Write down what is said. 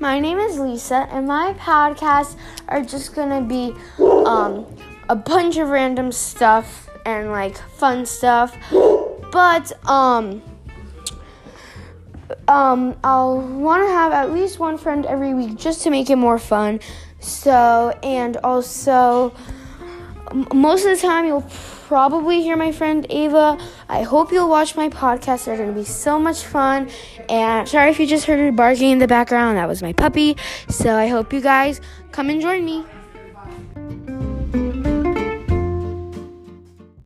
my name is Lisa, and my podcasts are just gonna be um, a bunch of random stuff and like fun stuff. But um, um, I'll want to have at least one friend every week just to make it more fun. So, and also, most of the time you'll probably hear my friend Ava. I hope you'll watch my podcast. They're going to be so much fun. And sorry if you just heard her barking in the background. That was my puppy. So I hope you guys come and join me.